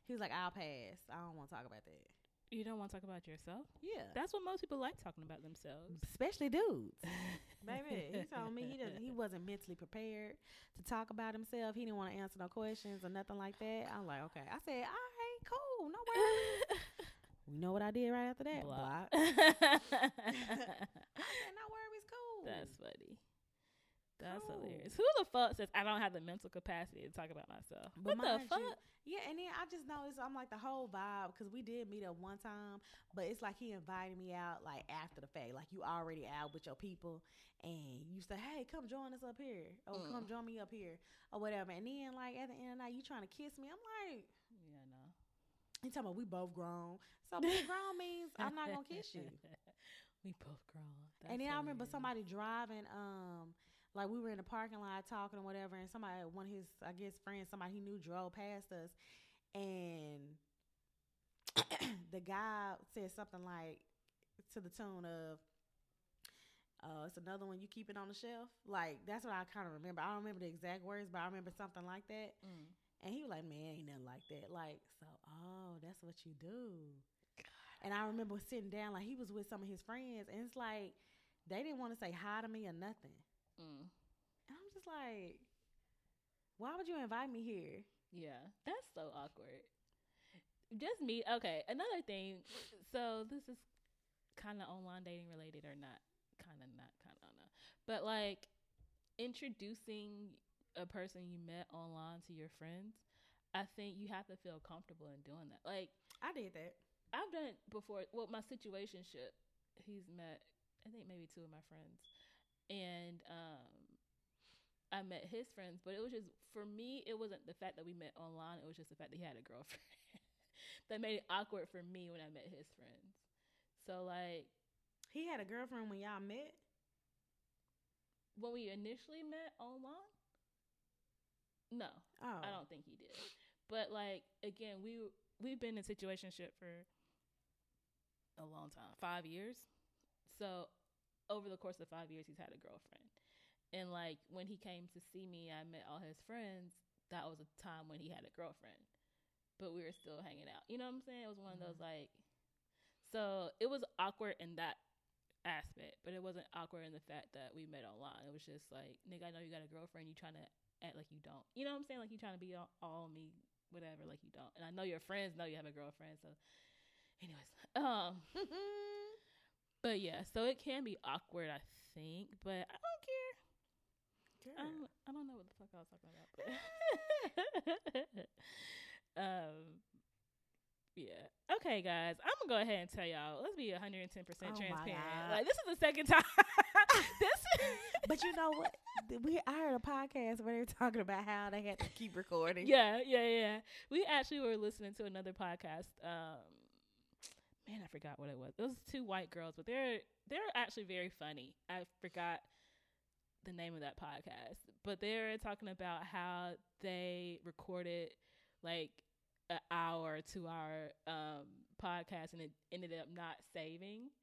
C: he was like I'll pass I don't want to talk about that
B: You don't want to talk about yourself?
C: yeah
B: That's what most people like talking about themselves.
C: especially dudes. Baby, he told me he doesn't, he wasn't mentally prepared to talk about himself. He didn't want to answer no questions or nothing like that. I'm like, okay. I said, all right, cool, no worries. you know what I did right after that? Block. I said, no worries, cool.
B: That's funny. That's
C: Cool.
B: hilarious. Who the fuck says I don't have the mental capacity to talk about myself?
C: But
B: what the fuck?
C: you- yeah, and then I just noticed I'm like the whole vibe because we did meet up one time, but it's like he invited me out like after the fact, like you already out with your people, and you say, "Hey, come join us up here," or
B: Mm.
C: "Come join me up here," or whatever. And then like at the end of the night, you trying to kiss me? I'm like,
B: Yeah, no.
C: he talking about we both grown, so being grown means I'm not gonna kiss you.
B: we both grown. That's
C: and then I remember somebody driving, um, like we were in the parking lot talking or whatever, and somebody, one of his, I guess, friends, somebody he knew drove past us, and the guy said something like to the tune of, uh, it's another one you keep it on the shelf. Like that's what I kind of remember. I don't remember the exact words, but I remember something like that.
B: Mm.
C: And he was like, "Man, ain't nothing like that." Like, so, oh, that's what you do. And I remember sitting down, like he was with some of his friends, and it's like they didn't want to say hi to me or nothing.
B: Mm.
C: And I'm just like, why would you invite me here?
B: Yeah, that's so awkward. Just me. Okay, another thing. So this is kind of online dating related or not? Kind of not. Kind of not. But like introducing a person you met online to your friends, I think you have to feel comfortable in doing that. Like
C: I did that.
B: I've done it before. Well, my situationship, he's met, I think maybe two of my friends, and um, I met his friends. But it was just for me, it wasn't the fact that we met online. It was just the fact that he had a girlfriend that made it awkward for me when I met his friends. So like
C: He had a girlfriend when y'all met.
B: when we initially met online, no,
C: Oh,
B: I don't think he did. But like again, we we've been in situationship for a long time, five years. So over the course of five years, he's had a girlfriend. And like when he came to see me, I met all his friends. That was a time when he had a girlfriend, but we were still hanging out. You know what I'm saying? It was one of those like. So it was awkward in that aspect, but it wasn't awkward in the fact that we met online. It was just like, nigga, I know you got a girlfriend. You trying to act like you don't. You know what I'm saying? Like you trying to be all, all me, whatever. Like you don't. And I know your friends know you have a girlfriend. So, anyways, um, but yeah, so it can be awkward, I think, but I don't care. I don't, I don't know what the fuck I was talking about, but um, yeah. Okay, guys, I'm gonna go ahead and tell y'all. Let's be 110 percent
C: Oh
B: transparent. Like this is the second time. this.
C: but you know what? We I heard a podcast where they were talking about how they had to keep recording.
B: yeah, yeah, yeah. We actually were listening to another podcast. Um, man, I forgot what it was. It was two white girls, but they're they're actually very funny. I forgot the name of that podcast, but they're talking about how they recorded like an hour, two hour um podcast, and it ended up not saving.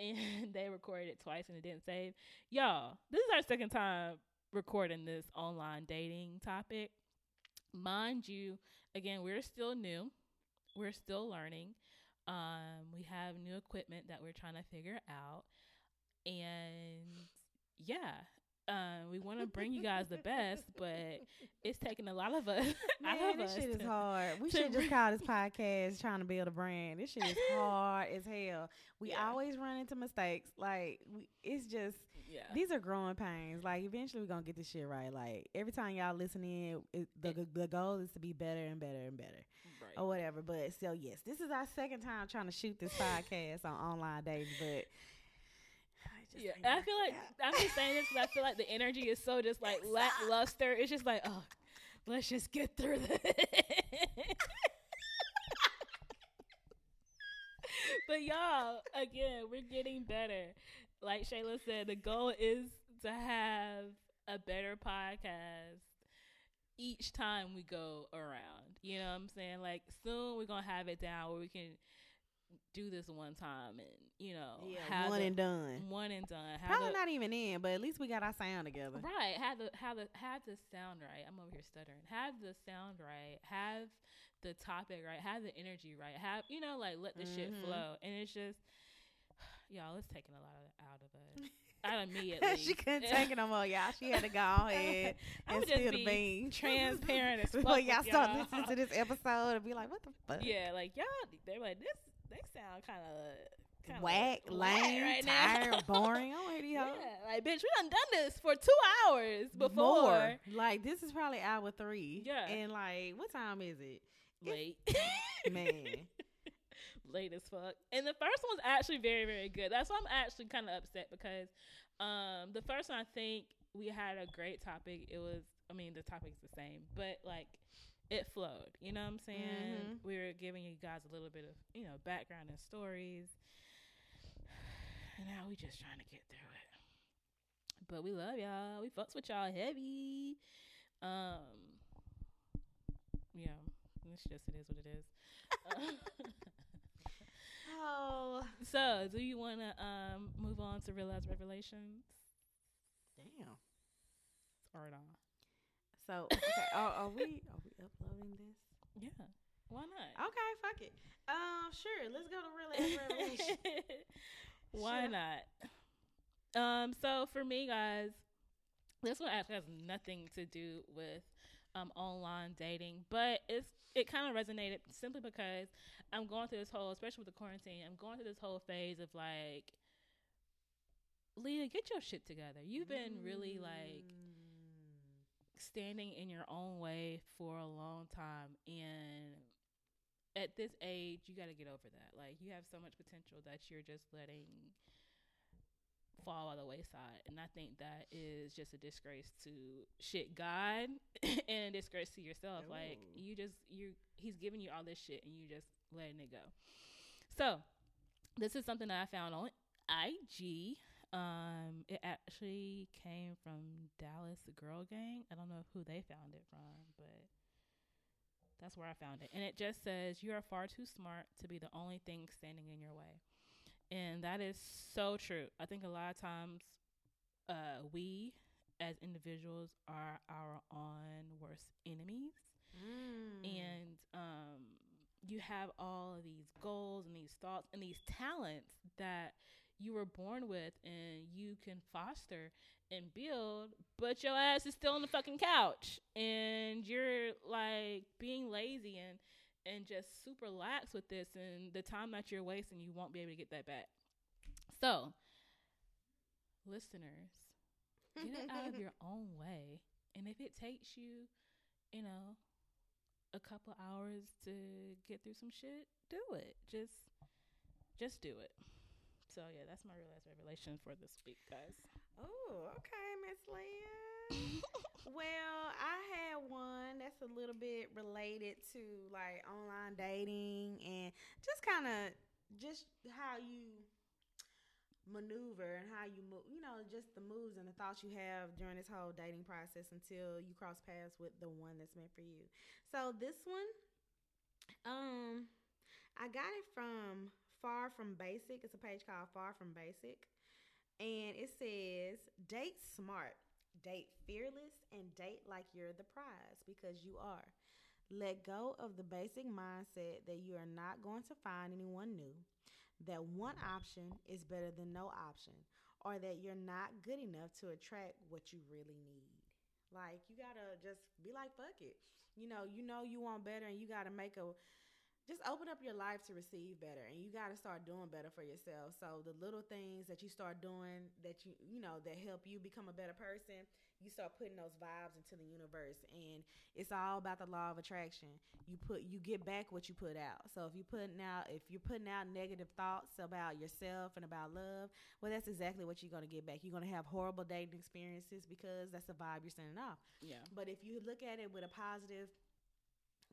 B: And they recorded it twice and it didn't save. Y'all, this is our second time recording this online dating topic. Mind you, again, we're still new. We're still learning. Um, we have new equipment that we're trying to figure out. And yeah, uh, we want to bring you guys the best, but it's taking a lot of us.
C: Man, this
B: us
C: shit is
B: to-
C: hard. We should just call this podcast trying to build a brand. This shit is hard as hell. We
B: Yeah.
C: always run into mistakes. Like we, it's just
B: Yeah.
C: these are growing pains. Like eventually we're gonna get this shit right. Like every time y'all listen in, it, the the goal is to be better and better and better
B: right.
C: or whatever. But so yes, this is our second time trying to shoot this podcast on online dating. But I just
B: Yeah, I feel like
C: out.
B: I'm just saying this because I feel like the energy is so just like lackluster. It's just like, oh, let's just get through this. but y'all, again, we're getting better. Like Shayla said, the goal is to have a better podcast each time we go around. You know what I'm saying? Like soon we're gonna have it down where we can do this one time and you know
C: Yeah,
B: have
C: one
B: the-
C: and done.
B: one and done. Have
C: Probably
B: the-
C: not even in, but at least we got our sound together.
B: Right. Have the have the have the sound right. I'm over here stuttering. Have the sound right. Have the topic right. Have the energy right. Have you know like let the shit
C: Mhm.
B: flow. And it's just y'all. It's taking a lot of out of us. Out of me at least.
C: she couldn't take it no more, y'all. She had to go ahead and spill
B: be
C: the beans.
B: transparent as fuck with
C: y'all start listening to this episode and be like, what the fuck?
B: Yeah, like y'all. They're like this. They sound kind of
C: Whack, lame,
B: right
C: tired,
B: now.
C: boring. I don't hear these
B: yeah, like bitch, we done done this for two hours before.
C: More. Like, this is probably hour three.
B: Yeah.
C: And, like, what time is it?
B: Late.
C: Man.
B: Late as fuck. And the first one's actually very, very good. That's why I'm actually kind of upset because um the first one I think we had a great topic. It was I mean the topic's the same, but like it flowed. You know what I'm saying?
C: Mhm.
B: We were giving you guys a little bit of, you know, background and stories. And now we just trying to get through it. But we love y'all. We fucks with y'all heavy. Um yeah, it's just it is what it is.
C: Oh.
B: So, do you want to um move on to realize revelations
C: Damn.
B: or not?
C: So, okay. are, are we are we uploading this?
B: Yeah, why not?
C: Okay, fuck it. Um, sure. Let's go to real ass revelation.
B: why
C: Sure.
B: not? Um, so for me, guys, this one actually has nothing to do with um online dating, but it's it kind of resonated simply because I'm going through this whole, especially with the quarantine, I'm going through this whole phase of like. Lea, get your shit together. You've been really like standing in your own way for a long time and at this age you got to get over that like you have so much potential that you're just letting fall by the wayside and i think that is just a disgrace to shit god and a disgrace to yourself like you just you he's giving you all this shit and you just letting it go so this is something that i found on ig um, it actually came from Dallas Girl Gang. I don't know who they found it from, but that's where I found it. And it just says, You are far too smart to be the only thing standing in your way. And that is so true. I think a lot of times uh, we as individuals are our own worst enemies
C: Mm.
B: and um, you have all of these goals and these thoughts and these talents that you were born with and you can foster and build, but your ass is still on the fucking couch and you're like being lazy and and just super lax with this and the time that you're wasting you won't be able to get that back. So, listeners, get it out of your own way. And if it takes you, you know, a couple hours to get through some shit, do it. Just just do it. So yeah, that's my real life revelation for this week, guys.
C: Oh, okay, Miss Lea. well, I had one that's a little bit related to like online dating and just kind of just how you maneuver and how you move, you know, just the moves and the thoughts you have during this whole dating process until you cross paths with the one that's meant for you. So this one, um, I got it from Far From Basic. It's a page called Far From Basic. And it says, date smart, date fearless, and date like you're the prize because you are. Let go of the basic mindset that you are not going to find anyone new, that one option is better than no option, or that you're not good enough to attract what you really need. Like, you gotta just be like, fuck it. You know, you know you want better, and you gotta make a just open up your life to receive better and you got to start doing better for yourself. So the little things that you start doing that you you know that help you become a better person you start putting those vibes into the universe and it's all about the law of attraction. You put you get back what you put out. So if you putting out if you're putting out negative thoughts about yourself and about love well that's exactly what you're going to get back. You're going to have horrible dating experiences because that's the vibe you're sending off.
B: Yeah.
C: but if you look at it with a positive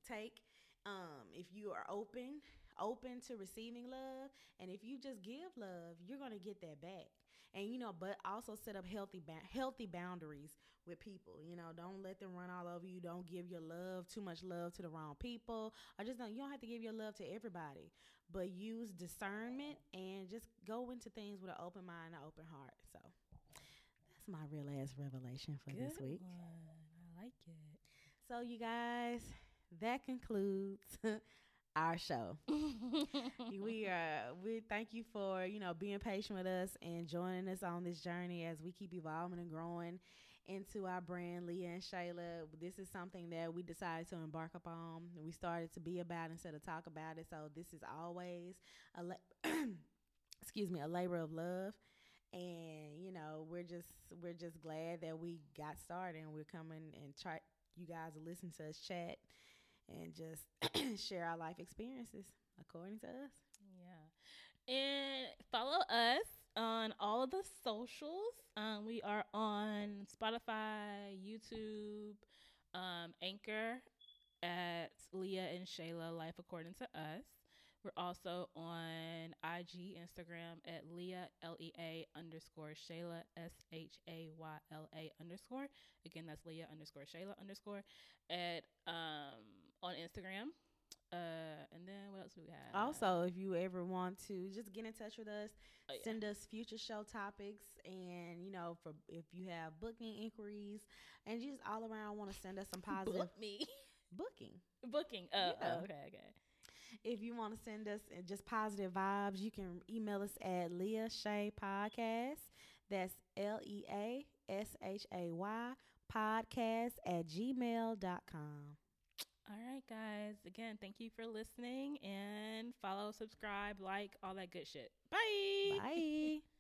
C: take, um, if you are open, open to receiving love. And if you just give love, you're gonna get that back. And you know, but also set up healthy ba- healthy boundaries with people. You know, don't let them run all over you. Don't give your love too much love to the wrong people. I just don't. You don't have to give your love to everybody, but use discernment and just go into things with an open mind and an open heart. So that's my real ass revelation for this week.
B: one. I like it.
C: So you guys, that concludes our show. we are we thank you for, you know, being patient with us and joining us on this journey as we keep evolving and growing into our brand, Lea and Shayla. This is something that we decided to embark upon. and We started to be about instead of talk about it. So this is always a la- excuse me, a labor of love. And you know, we're just we're just glad that we got started and we're coming and try you guys to listen to us chat and just share our life experiences according to us.
B: Yeah. And follow us on all of the socials. Um, we are on Spotify, YouTube, um, Anchor at Lea and Shayla Life According to Us. We're also on IG, Instagram at Lea, L E A underscore Shayla, S H A Y L A underscore. Again, that's Lea underscore Shayla underscore at um, on Instagram. Uh, and then what else do we have?
C: Also, if you ever want to just get in touch with us,
B: Oh, yeah.
C: send us future show topics, and you know, for if you have booking inquiries, and just all around want to send us some positive
B: book me
C: booking.
B: booking. Oh,
C: Yeah.
B: oh, okay, okay.
C: If you want to send us uh, just positive vibes, you can email us at Lea Shay Podcast. That's L E A S H A Y podcast at gmail.com.
B: All right, guys. Again, thank you for listening and follow, subscribe, like, all that good shit. Bye.
C: Bye.